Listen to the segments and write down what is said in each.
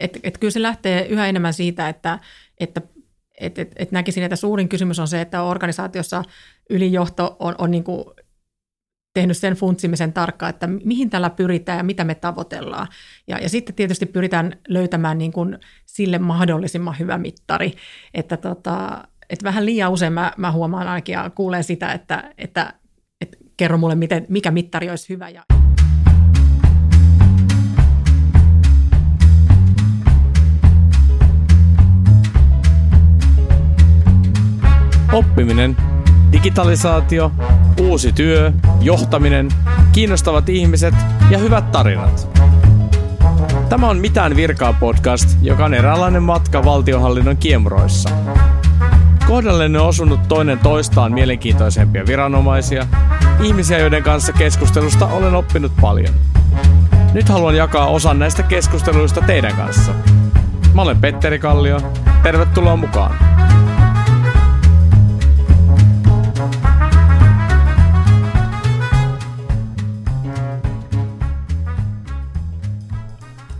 et, et kyllä se lähtee yhä enemmän siitä, että, että et, et, et näkisin, että suurin kysymys on se, että organisaatiossa ylijohto on, on niin kuin tehnyt sen funtsimisen tarkkaan, että mihin tällä pyritään ja mitä me tavoitellaan. Ja, ja sitten tietysti pyritään löytämään niin kuin sille mahdollisimman hyvä mittari. Että, tota, että vähän liian usein mä, mä huomaan ainakin ja kuulen sitä, että, että, että kerro mulle, miten, mikä mittari olisi hyvä. Ja... Oppiminen, digitalisaatio, uusi työ, johtaminen, kiinnostavat ihmiset ja hyvät tarinat. Tämä on Mitään virkaa podcast, joka on eräänlainen matka valtionhallinnon kiemuroissa. Kohdallenne on osunut toinen toistaan mielenkiintoisempia viranomaisia, ihmisiä, joiden kanssa keskustelusta olen oppinut paljon. Nyt haluan jakaa osan näistä keskusteluista teidän kanssa. Mä olen Petteri Kallio. Tervetuloa mukaan.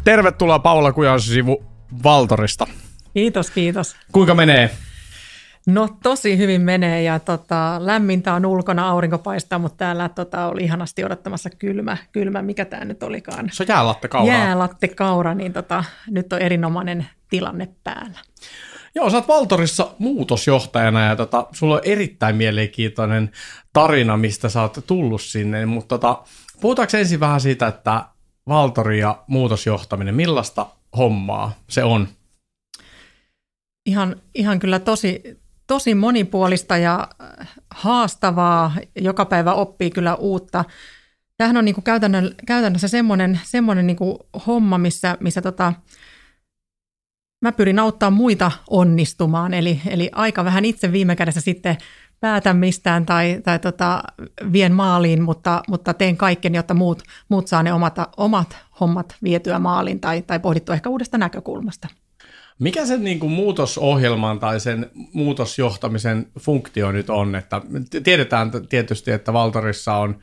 Tervetuloa Paula Kujansivu Valtorista. Kiitos, kiitos. Kuinka menee? No tosi hyvin menee ja tota, lämmintä on ulkona, aurinko paistaa, mutta täällä tota, oli ihanasti odottamassa kylmä, kylmä mikä tämä nyt olikaan. Se on jäälatte kaura. Jäälatte kaura, niin tota, nyt on erinomainen tilanne päällä. Joo, sä oot Valtorissa muutosjohtajana ja tota, sulla on erittäin mielenkiintoinen tarina, mistä sä oot tullut sinne, mutta tota, puhutaanko ensin vähän siitä, että Valtori ja muutosjohtaminen, millaista hommaa se on? Ihan, ihan kyllä tosi, tosi monipuolista ja haastavaa. Joka päivä oppii kyllä uutta. Tämähän on niin kuin käytännössä semmoinen, semmoinen niin kuin homma, missä, missä tota, mä pyrin auttaa muita onnistumaan. Eli, eli aika vähän itse viime kädessä sitten päätä mistään tai, tai tota, vien maaliin, mutta, mutta teen kaiken, jotta muut, muut saa ne omat, omat hommat vietyä maaliin tai, tai pohdittua ehkä uudesta näkökulmasta. Mikä sen niin kuin muutosohjelman tai sen muutosjohtamisen funktio nyt on? Että tiedetään tietysti, että Valtorissa on,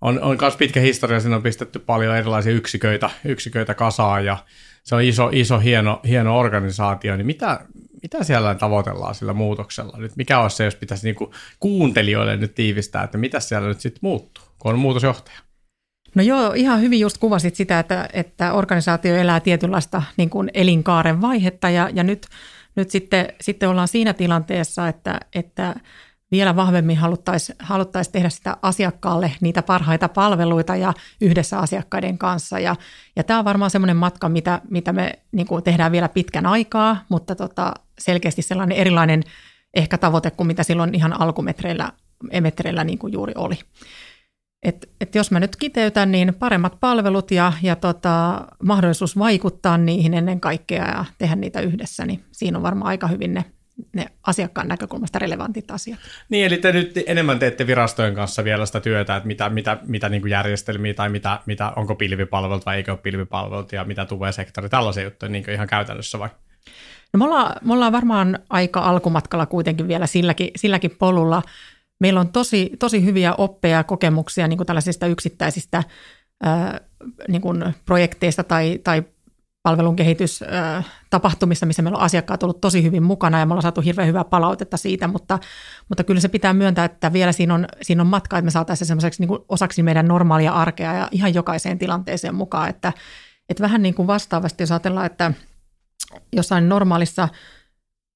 on, on myös pitkä historia, siinä on pistetty paljon erilaisia yksiköitä, yksiköitä kasaan ja se on iso, iso hieno, hieno organisaatio, niin mitä, mitä siellä tavoitellaan sillä muutoksella? Nyt mikä olisi se, jos pitäisi niinku kuuntelijoille nyt tiivistää, että mitä siellä nyt sitten muuttuu, kun on muutosjohtaja? No joo, ihan hyvin just kuvasit sitä, että, että organisaatio elää tietynlaista niin kuin elinkaaren vaihetta ja, ja nyt, nyt sitten, sitten ollaan siinä tilanteessa, että, että vielä vahvemmin haluttaisiin haluttais tehdä sitä asiakkaalle niitä parhaita palveluita ja yhdessä asiakkaiden kanssa. Ja, ja tämä on varmaan semmoinen matka, mitä, mitä me niin kuin tehdään vielä pitkän aikaa, mutta tota, selkeästi sellainen erilainen ehkä tavoite kuin mitä silloin ihan alkumetreillä emetreillä niin kuin juuri oli. Et, et jos mä nyt kiteytän, niin paremmat palvelut ja, ja tota, mahdollisuus vaikuttaa niihin ennen kaikkea ja tehdä niitä yhdessä, niin siinä on varmaan aika hyvin ne ne asiakkaan näkökulmasta relevantit asiat. Niin, eli te nyt enemmän teette virastojen kanssa vielä sitä työtä, että mitä, mitä, mitä niin kuin järjestelmiä tai mitä, mitä, onko pilvipalvelut vai eikö ole pilvipalvelut ja mitä tulee sektori, tällaisia juttuja niin ihan käytännössä vai? No me ollaan, me ollaan varmaan aika alkumatkalla kuitenkin vielä silläkin, silläkin polulla. Meillä on tosi, tosi hyviä oppeja ja kokemuksia niin kuin tällaisista yksittäisistä ää, niin kuin projekteista tai, tai palvelun kehitystapahtumissa, missä meillä on asiakkaat ollut tosi hyvin mukana ja me ollaan saatu hirveän hyvää palautetta siitä, mutta, mutta kyllä se pitää myöntää, että vielä siinä on, siinä on matka, että me saataisiin semmoiseksi niin osaksi meidän normaalia arkea ja ihan jokaiseen tilanteeseen mukaan, että, että vähän niin kuin vastaavasti jos ajatellaan, että jossain normaalissa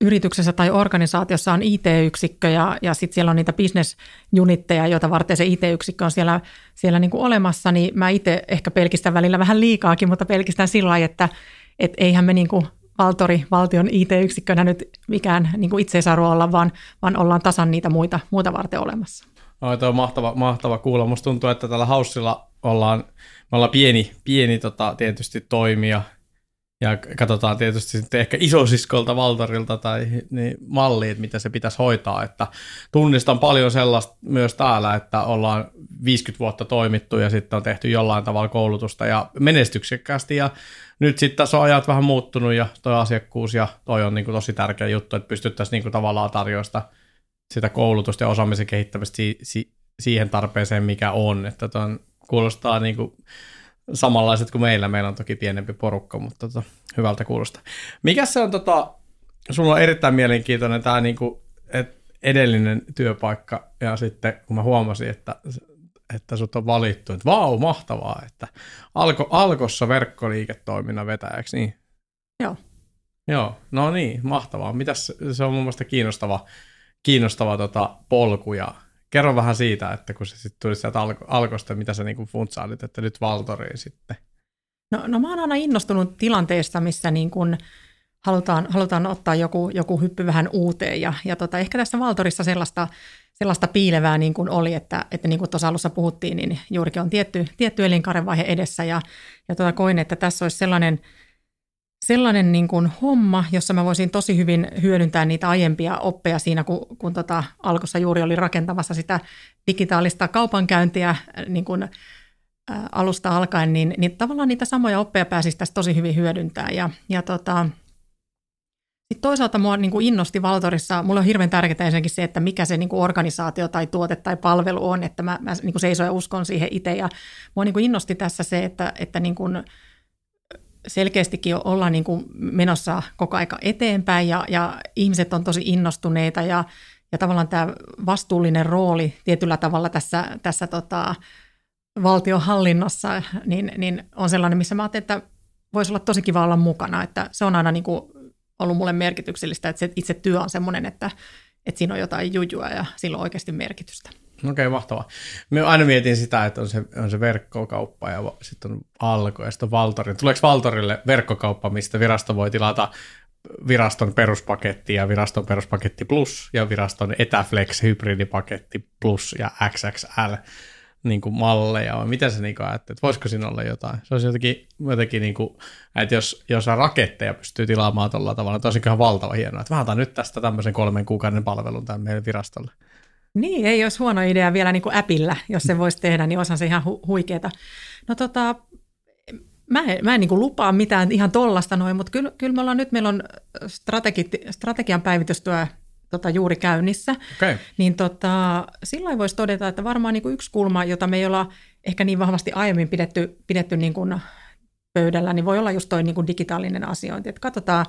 yrityksessä tai organisaatiossa on IT-yksikkö ja, ja sitten siellä on niitä business-unitteja, joita varten se IT-yksikkö on siellä, siellä niin kuin olemassa, niin mä itse ehkä pelkistän välillä vähän liikaakin, mutta pelkistän sillä lailla, että et eihän me niin kuin Valtori, valtion IT-yksikkönä nyt mikään niin kuin itseisarvo olla, vaan, vaan ollaan tasan niitä muita, muita varten olemassa. No, tuo on mahtava, mahtava kuulla. Musta tuntuu, että tällä haussilla ollaan, me ollaan pieni, pieni tota, tietysti toimija, ja katsotaan tietysti sitten ehkä isosiskolta Valtarilta tai niin malli, että mitä se pitäisi hoitaa. Että tunnistan paljon sellaista myös täällä, että ollaan 50 vuotta toimittu ja sitten on tehty jollain tavalla koulutusta ja menestyksekkäästi. Ja nyt sitten tässä on ajat vähän muuttunut ja tuo asiakkuus ja toi on niin kuin tosi tärkeä juttu, että pystyttäisiin niin kuin tavallaan tarjoista sitä koulutusta ja osaamisen kehittämistä si- si- siihen tarpeeseen, mikä on. Että kuulostaa niin kuin samanlaiset kuin meillä. Meillä on toki pienempi porukka, mutta tota, hyvältä kuulostaa. Mikä se on, tota, sulla on erittäin mielenkiintoinen tämä niinku, et edellinen työpaikka ja sitten kun mä huomasin, että että sut on valittu, että vau, mahtavaa, että alko, alkossa verkkoliiketoiminnan vetäjäksi, niin? Joo. Joo, no niin, mahtavaa. Mitäs, se on mun mielestä kiinnostava, kiinnostava tota polku ja kerro vähän siitä, että kun se sitten tuli sieltä alko, alkosta, mitä sä niinku funtsailit, että nyt Valtoriin sitten. No, no mä oon aina innostunut tilanteesta, missä niin kun halutaan, halutaan ottaa joku, joku hyppy vähän uuteen ja, ja tota, ehkä tässä Valtorissa sellaista, sellaista piilevää niin kuin oli, että, että niin kuin tuossa alussa puhuttiin, niin juurikin on tietty, tietty elinkaaren edessä ja, ja tota, koin, että tässä olisi sellainen – sellainen niin kuin homma, jossa mä voisin tosi hyvin hyödyntää niitä aiempia oppeja siinä, kun, kun tota alkossa juuri oli rakentamassa sitä digitaalista kaupankäyntiä niin kuin, ä, alusta alkaen, niin, niin tavallaan niitä samoja oppeja pääsisi tässä tosi hyvin hyödyntää. Ja, ja tota, toisaalta mua niin kuin innosti Valtorissa, mulle on hirveän tärkeää ensinnäkin se, että mikä se niin kuin organisaatio tai tuote tai palvelu on, että mä, mä niin kuin seison ja uskon siihen itse. Ja mua niin kuin innosti tässä se, että, että niin kuin, selkeästikin ollaan niin kuin menossa koko aika eteenpäin ja, ja ihmiset on tosi innostuneita ja, ja tavallaan tämä vastuullinen rooli tietyllä tavalla tässä, tässä tota, valtionhallinnossa niin, niin on sellainen, missä mä ajattelin, että voisi olla tosi kiva olla mukana, että se on aina niin kuin ollut mulle merkityksellistä, että se itse työ on semmoinen, että, että siinä on jotain jujua ja sillä on oikeasti merkitystä. Okei, okay, mahtavaa. Me aina mietin sitä, että on se, on se verkkokauppa ja sitten on Alko ja sitten on Valtori. Tuleeko Valtorille verkkokauppa, mistä virasto voi tilata viraston peruspaketti ja viraston peruspaketti plus ja viraston Etäflex hybridipaketti plus ja XXL niin kuin malleja, vai miten se niin että voisiko siinä olla jotain? Se olisi jotenkin, jotenkin niin kuin, että jos, jos raketteja pystyy tilaamaan tuolla tavalla, niin olisikin valtava hienoa, että mä otan nyt tästä tämmöisen kolmen kuukauden palvelun tämän meidän virastolle. Niin, ei olisi huono idea vielä niin kuin appillä, jos se voisi tehdä, niin osan se ihan hu- huikeeta. No tota, mä en, mä en niin kuin lupaa mitään ihan tollasta noin, mutta kyllä, kyllä me ollaan nyt, meillä on strategi, strategian päivitystyö tota, juuri käynnissä. Okay. Niin tota, silloin voisi todeta, että varmaan niin kuin yksi kulma, jota me ei olla ehkä niin vahvasti aiemmin pidetty, pidetty niin kuin pöydällä, niin voi olla just toi niin kuin digitaalinen asiointi. Että katsotaan,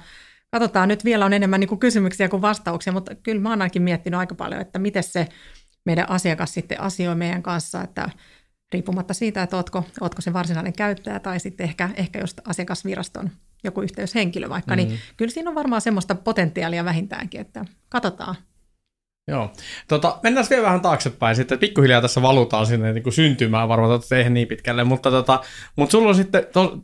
katsotaan, nyt vielä on enemmän niin kuin kysymyksiä kuin vastauksia, mutta kyllä mä oon ainakin miettinyt aika paljon, että miten se meidän asiakas sitten asioi meidän kanssa, että riippumatta siitä, että ootko, ootko se varsinainen käyttäjä tai sitten ehkä, ehkä just asiakasviraston joku yhteyshenkilö vaikka, niin mm. niin kyllä siinä on varmaan semmoista potentiaalia vähintäänkin, että katsotaan. Joo. Tota, mennään vielä vähän taaksepäin. Sitten, pikkuhiljaa tässä valutaan sinne niin kuin syntymään, varmaan että eihän niin pitkälle, mutta, tota, mutta sulla on sitten to,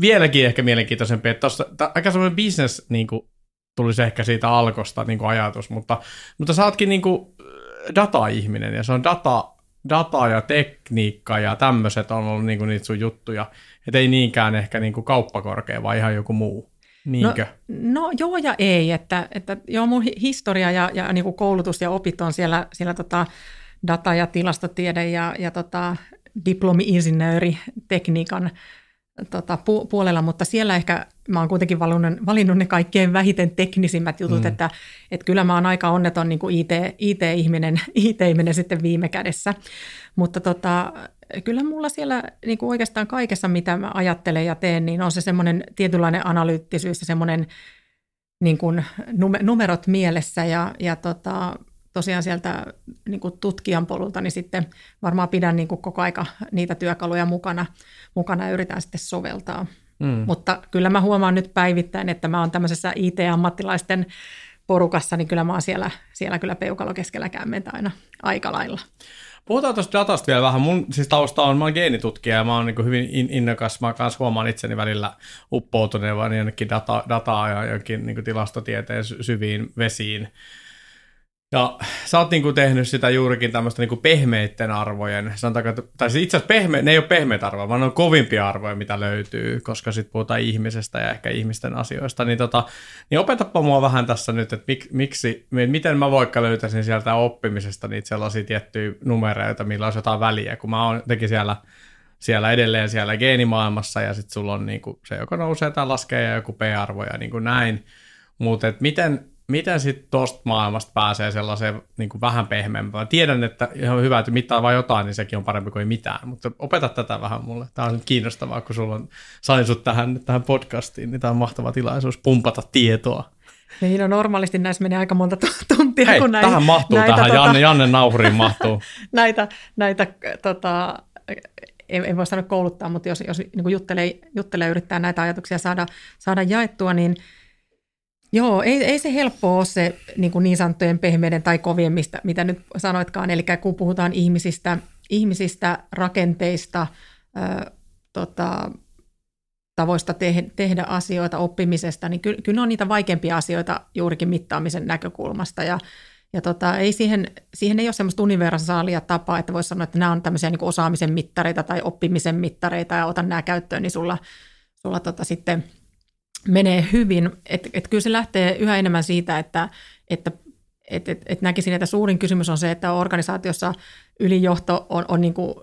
vieläkin ehkä mielenkiintoisempi, että tosta, aika semmoinen business niin kuin, tulisi ehkä siitä alkosta niin kuin ajatus, mutta, mutta sä ootkin niin kuin, data-ihminen ja se on data, data ja tekniikka ja tämmöiset on ollut niin kuin niitä sun juttuja, että ei niinkään ehkä niin kuin kauppakorkea, vaan ihan joku muu. Niinkö? No, no joo ja ei, että, että joo mun historia ja, ja niin kuin koulutus ja opit on siellä, siellä tota data- ja tilastotiede ja, ja tota diplomi-insinööri tekniikan tota, pu- puolella, mutta siellä ehkä mä oon kuitenkin valinnut, valinnut ne kaikkein vähiten teknisimmät jutut, mm. että, että kyllä mä oon aika onneton niin kuin IT, IT-ihminen, IT-ihminen sitten viime kädessä. Mutta tota, kyllä mulla siellä niin kuin oikeastaan kaikessa, mitä mä ajattelen ja teen, niin on se semmoinen tietynlainen analyyttisyys ja semmoinen niin kuin numerot mielessä ja, ja tota, tosiaan sieltä niin kuin tutkijan polulta, niin sitten varmaan pidän niin kuin koko aika niitä työkaluja mukana, mukana ja yritän sitten soveltaa. Mm. Mutta kyllä mä huomaan nyt päivittäin, että mä oon tämmöisessä IT-ammattilaisten porukassa, niin kyllä mä oon siellä, siellä kyllä peukalo keskellä kämmentä aina aika lailla. Puhutaan tuosta datasta vielä vähän. Mun siis tausta on, mä oon geenitutkija ja mä oon niin hyvin innokas. Mä kans huomaan itseni välillä uppoutunevan jonnekin data, dataa ja jonkin niin tilastotieteen syviin vesiin. Ja sä oot niinku tehnyt sitä juurikin tämmöistä niinku pehmeitten arvojen, sanotaanko, tai siis itse asiassa pehme, ne ei ole pehmeitä arvoja, vaan ne on kovimpia arvoja, mitä löytyy, koska sitten puhutaan ihmisestä ja ehkä ihmisten asioista. Niin, tota, niin opetapa mua vähän tässä nyt, että mik, miksi, miten mä vaikka löytäisin sieltä oppimisesta niitä sellaisia tiettyjä numereita, millä olisi jotain väliä, kun mä oon teki siellä siellä edelleen siellä geenimaailmassa ja sitten sulla on niinku se, joka nousee tai laskee ja joku P-arvo ja niin kuin näin. Mutta miten, miten sitten tuosta maailmasta pääsee sellaiseen niin kuin vähän pehmeämpään? Tiedän, että ihan hyvä, että mittaa vain jotain, niin sekin on parempi kuin mitään, mutta opeta tätä vähän mulle. Tämä on nyt kiinnostavaa, kun sulla on, sain sut tähän, tähän podcastiin, niin tämä on mahtava tilaisuus pumpata tietoa. Niin, no normaalisti näissä menee aika monta tuntia, Hei, kun näitä, tähän mahtuu, näitä, tähän tota, Janne, Janne Nauhuriin mahtuu. näitä, näitä tota, en, en voi sanoa kouluttaa, mutta jos, jos niin juttelee, juttelee yrittää näitä ajatuksia saada, saada jaettua, niin Joo, ei, ei se helppoa ole se niin, kuin niin sanottujen pehmeiden tai kovien, mistä, mitä nyt sanoitkaan. Eli kun puhutaan ihmisistä, ihmisistä rakenteista, ö, tota, tavoista te- tehdä asioita, oppimisesta, niin kyllä, kyllä ne on niitä vaikeampia asioita juurikin mittaamisen näkökulmasta. Ja, ja tota, ei siihen, siihen ei ole semmoista universaalia tapaa, että voisi sanoa, että nämä on tämmöisiä niin osaamisen mittareita tai oppimisen mittareita ja otan nämä käyttöön, niin sulla, sulla tota sitten menee hyvin. Et, et kyllä se lähtee yhä enemmän siitä, että, että et, et, et näkisin, että suurin kysymys on se, että organisaatiossa ylijohto on, on niin kuin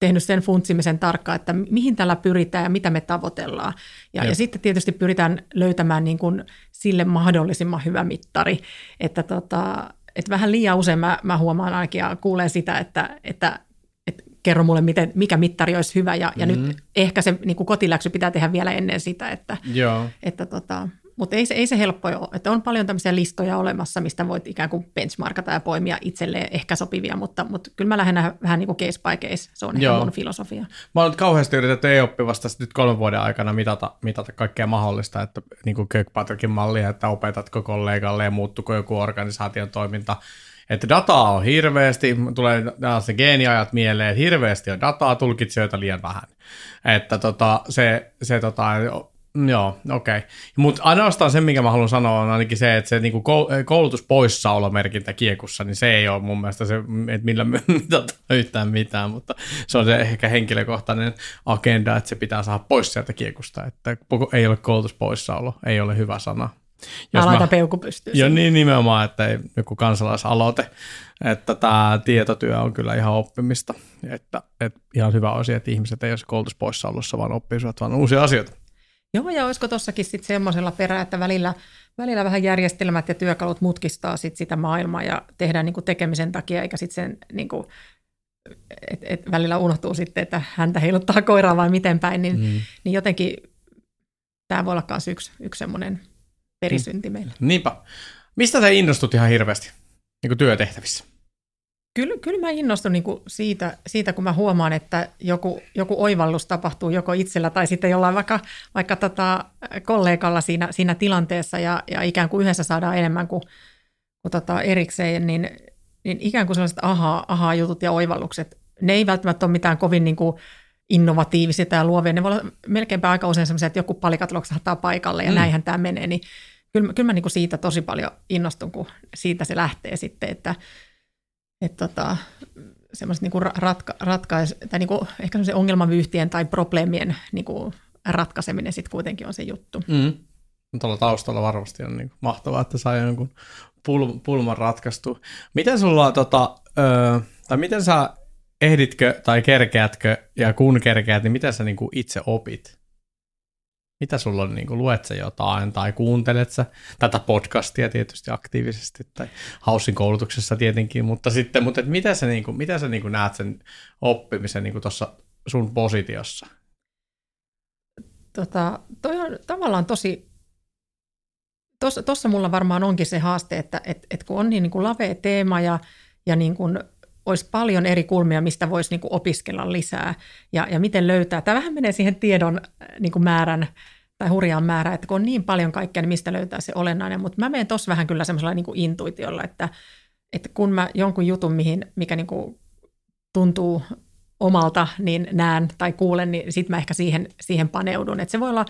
tehnyt sen funtsimisen tarkkaan, että mihin tällä pyritään ja mitä me tavoitellaan. Ja, ja sitten tietysti pyritään löytämään niin kuin sille mahdollisimman hyvä mittari. Että, tota, että vähän liian usein mä, mä huomaan ainakin ja kuulen sitä, että, että kerro mulle, miten, mikä mittari olisi hyvä. Ja, ja mm-hmm. nyt ehkä se niin kuin kotiläksy pitää tehdä vielä ennen sitä, että, Joo. että tota, mutta ei se, ei se helppo ole. Että on paljon tämmöisiä listoja olemassa, mistä voit ikään kuin benchmarkata ja poimia itselleen ehkä sopivia, mutta, mutta kyllä mä lähden vähän niin kuin case by case. Se on Joo. ehkä mun filosofia. Mä nyt kauheasti yritetty e-oppivasta nyt kolmen vuoden aikana mitata, mitata kaikkea mahdollista, että niin kuin Kirkpatrickin mallia, että opetatko kollegalle ja muuttuko joku organisaation toiminta. Että dataa on hirveästi, tulee se geeniajat mieleen, että hirveästi on dataa, tulkitsijoita liian vähän. Että tota, se, se tota, Joo, okei. Okay. Mutta ainoastaan se, mikä mä haluan sanoa, on ainakin se, että se niinku koulutuspoissaolomerkintä kiekussa, niin se ei ole mun mielestä se, että millä me mitataan yhtään mitään, mutta se on se ehkä henkilökohtainen agenda, että se pitää saada pois sieltä kiekusta, että ei ole koulutuspoissaolo, ei ole hyvä sana. Jos mä laitan peuku pystyyn. Joo, niin nimenomaan, että ei, joku kansalaisaloite, että tämä tietotyö on kyllä ihan oppimista, että, että ihan hyvä asia, että ihmiset ei ole koulutuspoissaolossa, vaan oppisivat vaan uusia asioita. Joo, ja olisiko tuossakin sitten semmoisella perä, että välillä, välillä vähän järjestelmät ja työkalut mutkistaa sit sitä maailmaa ja tehdään niin kuin tekemisen takia, eikä sitten sen, niin kuin, et, et välillä unohtuu sitten, että häntä heiluttaa koiraa vai miten päin, niin, mm. niin jotenkin tämä voi olla myös yksi, yksi semmoinen perisynti meillä. Niinpä. Mistä sä innostut ihan hirveästi niin kuin työtehtävissä? Kyllä, kyllä mä innostun niin kuin siitä, siitä, kun mä huomaan, että joku, joku oivallus tapahtuu joko itsellä tai sitten jollain vaikka, vaikka tota kollegalla siinä, siinä tilanteessa ja, ja ikään kuin yhdessä saadaan enemmän kuin, kuin tota erikseen, niin, niin ikään kuin sellaiset aha, aha jutut ja oivallukset, ne ei välttämättä ole mitään kovin niin kuin innovatiivisia tai luovia. Ne voi olla melkeinpä aika usein sellaisia, että joku palikat loksahtaa paikalle ja mm. näinhän tämä menee. Niin kyllä, kyllä mä niin kuin siitä tosi paljon innostun, kun siitä se lähtee sitten, että että tota, semmoiset niinku ratka, ratkais, tai niinku ehkä semmoisen ongelmavyyhtien tai probleemien niinku ratkaiseminen sitten kuitenkin on se juttu. Mm. Tuolla taustalla varmasti on niin mahtavaa, että saa jonkun pul- pulman ratkaistu. Miten sulla, tota, ö, tai miten sä ehditkö tai kerkeätkö, ja kun kerkeät, niin mitä sä niin itse opit? Mitä sulla on, niin kuin, luet sä jotain tai kuuntelet sä tätä podcastia tietysti aktiivisesti tai Haussin koulutuksessa tietenkin, mutta sitten, mutta et mitä sä, niin kuin, mitä sä niin kuin näet sen oppimisen niin tuossa sun positiossa? Tota, toi on tavallaan tosi, tuossa mulla varmaan onkin se haaste, että et, et kun on niin, niin kuin lavea teema ja, ja niin kuin olisi paljon eri kulmia, mistä voisi niin kuin opiskella lisää ja, ja miten löytää. Tämä vähän menee siihen tiedon niin kuin määrän tai hurjaan määrään, että kun on niin paljon kaikkea, niin mistä löytää se olennainen. Mutta mä menen tuossa vähän kyllä semmoisella niin intuitiolla, että, että kun mä jonkun jutun, mihin, mikä niin kuin tuntuu omalta, niin näen tai kuulen, niin sitten mä ehkä siihen, siihen paneudun. Että se voi olla,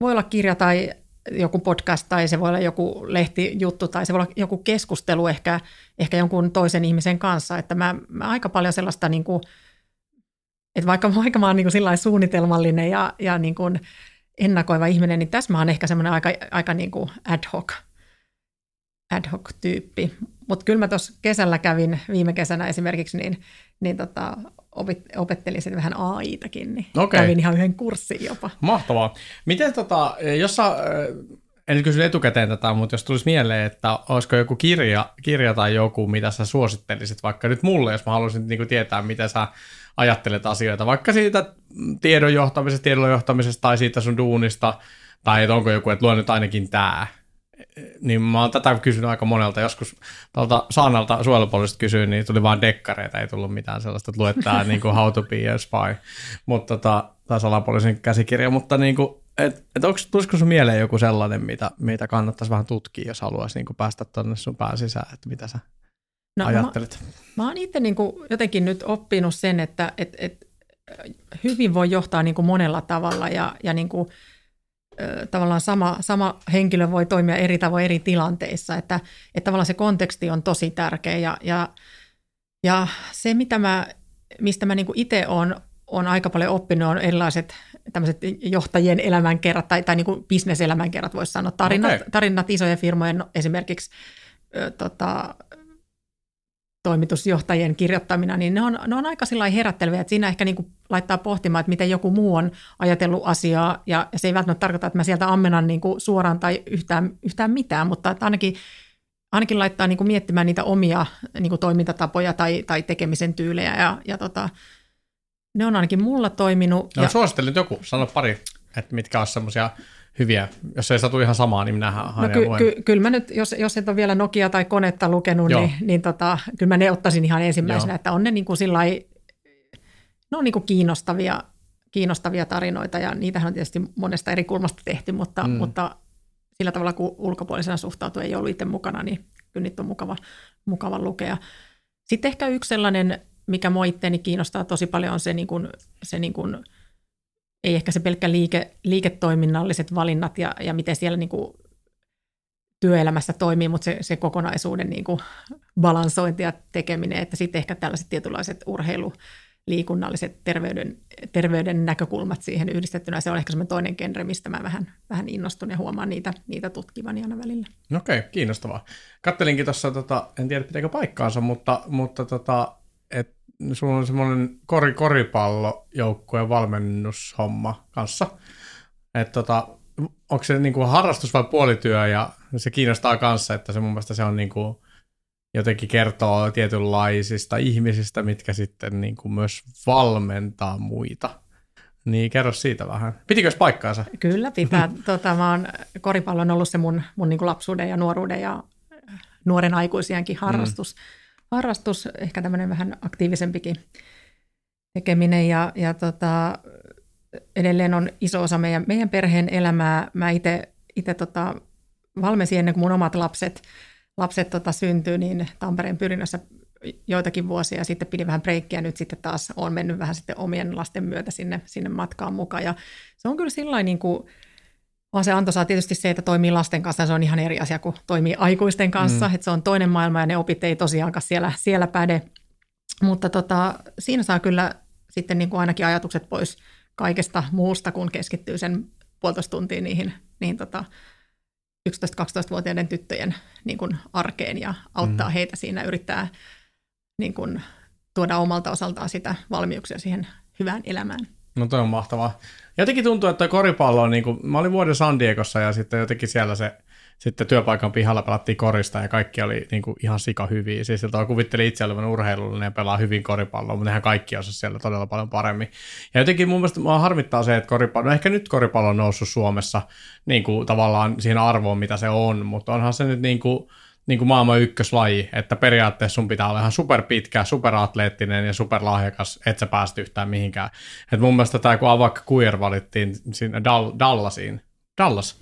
voi olla kirja tai joku podcast tai se voi olla joku lehtijuttu tai se voi olla joku keskustelu ehkä, ehkä jonkun toisen ihmisen kanssa. Että mä, mä aika paljon sellaista, niin kuin, että vaikka, vaikka mä oon niin kuin suunnitelmallinen ja, ja niin kuin ennakoiva ihminen, niin tässä mä oon ehkä semmoinen aika, aika niin kuin ad hoc, ad hoc tyyppi. Mutta kyllä mä tuossa kesällä kävin, viime kesänä esimerkiksi, niin, niin tota, opettelin sitten vähän AI-takin, niin okay. kävin ihan yhden kurssin jopa. Mahtavaa. Miten tota, jos sä, en kysy etukäteen tätä, mutta jos tulisi mieleen, että olisiko joku kirja, kirja tai joku, mitä sä suosittelisit vaikka nyt mulle, jos mä haluaisin niin kuin tietää, miten sä ajattelet asioita, vaikka siitä tiedon johtamisesta, tiedon johtamisesta tai siitä sun duunista, tai että onko joku, että luen nyt ainakin tämä. Niin mä oon tätä kysynyt aika monelta. Joskus tuolta Saanalta suojelupoliisista kysyin, niin tuli vaan dekkareita, ei tullut mitään sellaista, että luet tää niin kuin How to be a spy. Mutta tota, tai salapoliisin käsikirja, mutta niin kuin, et, et onko, tulisiko sun mieleen joku sellainen, mitä, mitä kannattaisi vähän tutkia, jos haluaisi niin kuin päästä tuonne sun pään sisään, että mitä sä no, ajattelet? Mä, mä oon itse niin kuin jotenkin nyt oppinut sen, että et, et, hyvin voi johtaa niin kuin monella tavalla ja, ja niin kuin, tavallaan sama, sama henkilö voi toimia eri tavoin eri tilanteissa, että, että tavallaan se konteksti on tosi tärkeä ja, ja, ja se, mitä mä, mistä mä niin itse olen on aika paljon oppinut, on erilaiset tämmöiset johtajien elämänkerrat tai, tai niin kuin bisneselämänkerrat, voisi sanoa. Tarinat, okay. tarinat isojen firmojen esimerkiksi ö, tota, toimitusjohtajien kirjoittamina, niin ne on, ne on aika sillä herätteleviä, että siinä ehkä niin kuin laittaa pohtimaan, että miten joku muu on ajatellut asiaa, ja, ja se ei välttämättä tarkoita, että mä sieltä ammenan niin kuin suoraan tai yhtään, yhtään mitään, mutta että ainakin, ainakin laittaa niin kuin miettimään niitä omia niin kuin toimintatapoja tai, tai tekemisen tyylejä, ja, ja tota, ne on ainakin mulla toiminut. No ja... suosittelin joku, sano pari, että mitkä on semmoisia hyviä. Jos ei satu ihan samaa, niin minähän no, ky- ky- Kyllä mä nyt, jos, jos et ole vielä Nokia tai konetta lukenut, Joo. niin, niin tota, kyllä mä ne ottaisin ihan ensimmäisenä, Joo. että on ne niin kuin sillai, ne on niin kuin kiinnostavia, kiinnostavia tarinoita ja niitähän on tietysti monesta eri kulmasta tehty, mutta, mm. mutta sillä tavalla kun ulkopuolisena suhtautuu, ei ollut itse mukana, niin kyllä niitä on mukava, mukava lukea. Sitten ehkä yksi sellainen mikä mua itteeni kiinnostaa tosi paljon on se, niin kuin, se niin kuin, ei ehkä se pelkkä liike, liiketoiminnalliset valinnat ja, ja miten siellä niin kuin työelämässä toimii, mutta se, se kokonaisuuden niin kuin balansointi ja tekeminen, että sitten ehkä tällaiset tietynlaiset urheilu, liikunnalliset terveyden, terveyden näkökulmat siihen yhdistettynä. Se on ehkä semmoinen toinen genre, mistä mä vähän, vähän innostun ja huomaan niitä, niitä tutkivani aina välillä. Okei, okay, kiinnostavaa. Kattelinkin tuossa, tota, en tiedä pitääkö paikkaansa, mutta, mutta tota, sulla on semmoinen kori, koripallojoukkueen valmennushomma kanssa. Että tota, onko se niinku harrastus vai puolityö ja se kiinnostaa kanssa, että se mun mielestä se on niinku, jotenkin kertoo tietynlaisista ihmisistä, mitkä sitten niinku myös valmentaa muita. Niin kerro siitä vähän. Pitikö paikkaansa? Kyllä pitää. tota, mä oon, koripallo on ollut se mun, mun niin lapsuuden ja nuoruuden ja nuoren aikuisienkin harrastus. Mm harrastus, ehkä tämmöinen vähän aktiivisempikin tekeminen ja, ja tota, edelleen on iso osa meidän, meidän perheen elämää. Mä itse tota, valmensin ennen kuin mun omat lapset, lapset tota, syntyi, niin Tampereen pyrinnössä joitakin vuosia ja sitten pidin vähän breikkiä, nyt sitten taas on mennyt vähän sitten omien lasten myötä sinne, sinne matkaan mukaan. Ja se on kyllä sillä niin kuin, on se antoisaa tietysti se, että toimii lasten kanssa, se on ihan eri asia kuin toimii aikuisten kanssa, mm. että se on toinen maailma ja ne opit ei tosiaankaan siellä, siellä päde. Mutta tota, siinä saa kyllä sitten niin kuin ainakin ajatukset pois kaikesta muusta, kun keskittyy sen puolitoista tuntia niihin, niihin tota 11-12-vuotiaiden tyttöjen niin kuin arkeen ja auttaa mm. heitä siinä, yrittää niin kuin, tuoda omalta osaltaan sitä valmiuksia siihen hyvään elämään. No toi on mahtavaa. Jotenkin tuntuu, että koripallo on niin kuin, mä olin vuoden San Diegossa ja sitten jotenkin siellä se sitten työpaikan pihalla pelattiin korista ja kaikki oli niin kuin ihan sika hyviä. Siis siltä kuvitteli itse olevan urheilullinen ja pelaa hyvin koripalloa, mutta nehän kaikki osasivat siellä todella paljon paremmin. Ja jotenkin mun mielestä mua harmittaa se, että koripallo, no ehkä nyt koripallo on noussut Suomessa niin kuin tavallaan siihen arvoon, mitä se on, mutta onhan se nyt niin kuin, niin kuin maailman ykköslaji, että periaatteessa sun pitää olla ihan superpitkä, superatleettinen ja superlahjakas, et sä päästä yhtään mihinkään. Et mun mielestä tämä, kun Avak Queer valittiin sinne Dall- Dallasiin, Dallas,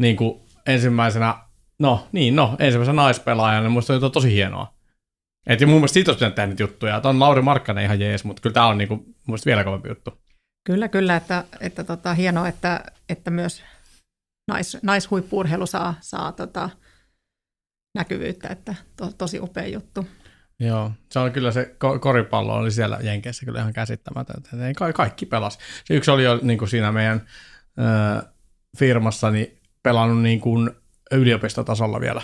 niin kuin ensimmäisenä, no niin, no, ensimmäisenä naispelaajana, niin musta on tosi hienoa. Et mun mielestä siitä olisi pitänyt tehdä juttuja. Tämä on Lauri Markkanen ihan jees, mutta kyllä tämä on niinku, mun vielä kovempi juttu. Kyllä, kyllä, että, että tota, hienoa, että, että myös nais, naishuippuurheilu saa, saa tota, näkyvyyttä, että to, tosi upea juttu. Joo, se on kyllä se koripallo oli siellä Jenkeissä kyllä ihan käsittämätöntä. Ka- kaikki pelas. Se yksi oli jo niin kuin siinä meidän ö, firmassani pelannut niin kuin yliopistotasolla vielä.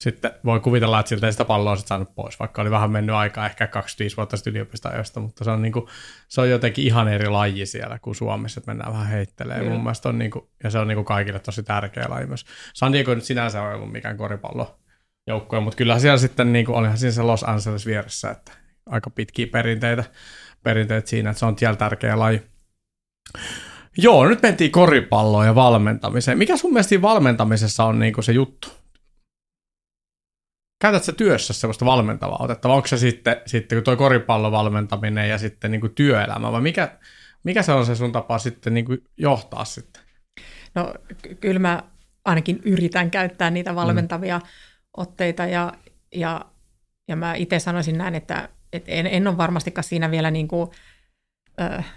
Sitten voi kuvitella, että siltä ei sitä palloa sitten saanut pois, vaikka oli vähän mennyt aikaa, ehkä 25 vuotta sitten yliopistoajosta, mutta se on, niin kuin, se on jotenkin ihan eri laji siellä kuin Suomessa, että mennään vähän heittelee. Mun mielestä on, niin kuin, ja se on niin kuin kaikille tosi tärkeä laji myös. San Diego nyt sinänsä on ollut mikään koripallo joukkoja, mutta kyllä siellä sitten, niin kuin, olihan siinä se Los Angeles vieressä, että aika pitkiä perinteitä, perinteitä siinä, että se on siellä tärkeä laji. Joo, nyt mentiin koripalloon ja valmentamiseen. Mikä sun mielestä valmentamisessa on niin kuin se juttu? Käytätkö työssä sellaista valmentavaa otetta, vai onko se sitten, sitten kun tuo koripallon valmentaminen ja sitten niin kuin työelämä, vai mikä, mikä se on se sun tapa sitten niin kuin johtaa sitten? No kyllä mä ainakin yritän käyttää niitä mm. valmentavia mm. otteita ja, ja, ja mä itse sanoisin näin, että, että en, en ole varmastikaan siinä vielä niin kuin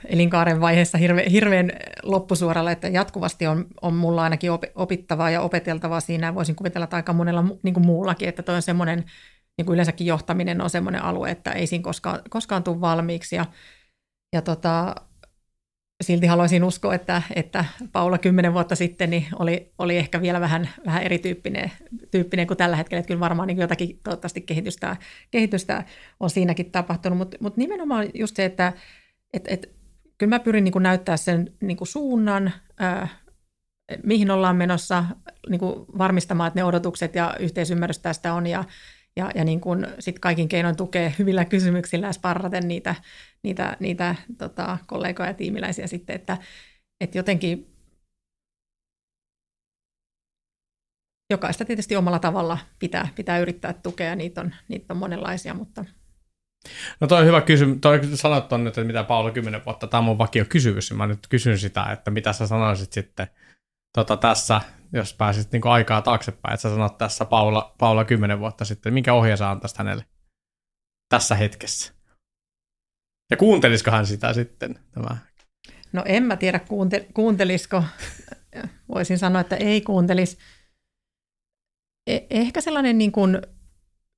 elinkaaren vaiheessa hirve, hirveän loppusuoralla, että jatkuvasti on, on mulla ainakin opittavaa ja opeteltavaa siinä. Voisin kuvitella, että aika monella niin kuin muullakin, että toi on semmoinen, niin kuin yleensäkin johtaminen on semmoinen alue, että ei siinä koskaan, koskaan tule valmiiksi. Ja, ja tota, silti haluaisin uskoa, että, että Paula kymmenen vuotta sitten niin oli, oli ehkä vielä vähän, vähän erityyppinen tyyppinen kuin tällä hetkellä. Että kyllä varmaan niin jotakin toivottavasti kehitystä, kehitystä on siinäkin tapahtunut, mutta mut nimenomaan just se, että et, et, kyllä mä pyrin niin kuin näyttää sen niin kuin suunnan, ää, mihin ollaan menossa, niin kuin varmistamaan, että ne odotukset ja yhteisymmärrys tästä on ja, ja, ja niin kuin sit kaikin keinoin tukee hyvillä kysymyksillä ja sparraten niitä, niitä, niitä tota, kollegoja ja tiimiläisiä sitten, että, että jotenkin jokaista tietysti omalla tavalla pitää, pitää yrittää tukea, niitä on, niitä on monenlaisia, mutta – No toi on hyvä kysymys. Toi sanot on nyt, että mitä Paula 10 vuotta, tämä on mun vakio kysymys. Mä nyt kysyn sitä, että mitä sä sanoisit sitten tota, tässä, jos pääsit niin aikaa taaksepäin, että sä sanot tässä Paula, Paula 10 vuotta sitten, minkä ohje sä antaisit hänelle tässä hetkessä? Ja kuuntelisiko hän sitä sitten? Tämä? No en mä tiedä, kuunte, kuuntelisiko. Voisin sanoa, että ei kuuntelis. E- ehkä sellainen niin kuin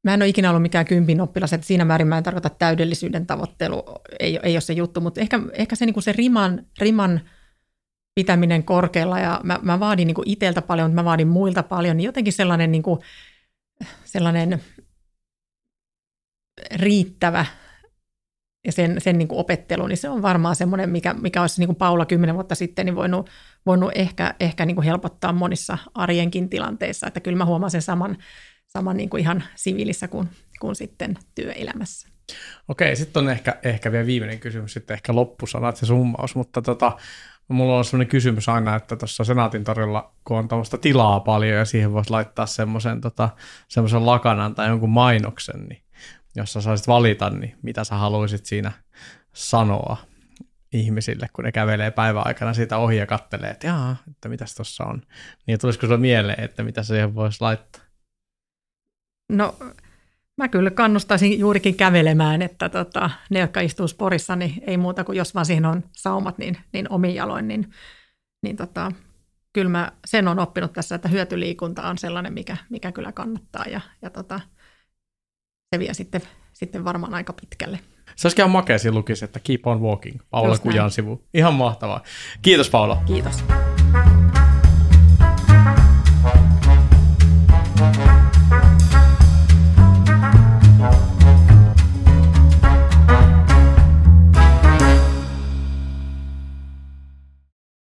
Mä en ole ikinä ollut mikään kympin oppilas, että siinä määrin mä en tarkoita täydellisyyden tavoittelu, ei, ei ole se juttu, mutta ehkä, ehkä se, niin kuin se riman, riman pitäminen korkealla ja mä, mä vaadin niin itseltä paljon, mutta mä vaadin muilta paljon, niin jotenkin sellainen, niin kuin, sellainen riittävä ja sen, sen niin kuin opettelu, niin se on varmaan semmoinen, mikä, mikä olisi niin kuin Paula kymmenen vuotta sitten niin voinut, voinut ehkä, ehkä niin kuin helpottaa monissa arjenkin tilanteissa, että kyllä mä huomaan sen saman, sama niin kuin ihan siviilissä kuin, kuin sitten työelämässä. Okei, sitten on ehkä, ehkä vielä viimeinen kysymys, sitten ehkä loppusanat ja summaus, mutta tota, mulla on sellainen kysymys aina, että tuossa Senaatin torilla, kun on tuommoista tilaa paljon ja siihen voisi laittaa semmoisen tota, semmoisen lakanan tai jonkun mainoksen, niin jos sä saisit valita, niin mitä sä haluaisit siinä sanoa ihmisille, kun ne kävelee päivän aikana siitä ohi ja kattelee, että että mitäs tuossa on. Niin tulisiko sulle mieleen, että mitä siihen voisi laittaa? No mä kyllä kannustaisin juurikin kävelemään, että tota, ne, jotka istuu sporissa, niin ei muuta kuin jos vaan siihen on saumat, niin, niin omin jaloin, niin, niin tota, kyllä mä sen on oppinut tässä, että hyötyliikunta on sellainen, mikä, mikä kyllä kannattaa ja, ja tota, se vie sitten, sitten varmaan aika pitkälle. Se olisikin ihan makea lukisi, että keep on walking, Paula Kujan sivu. Ihan mahtavaa. Kiitos Paula. Kiitos.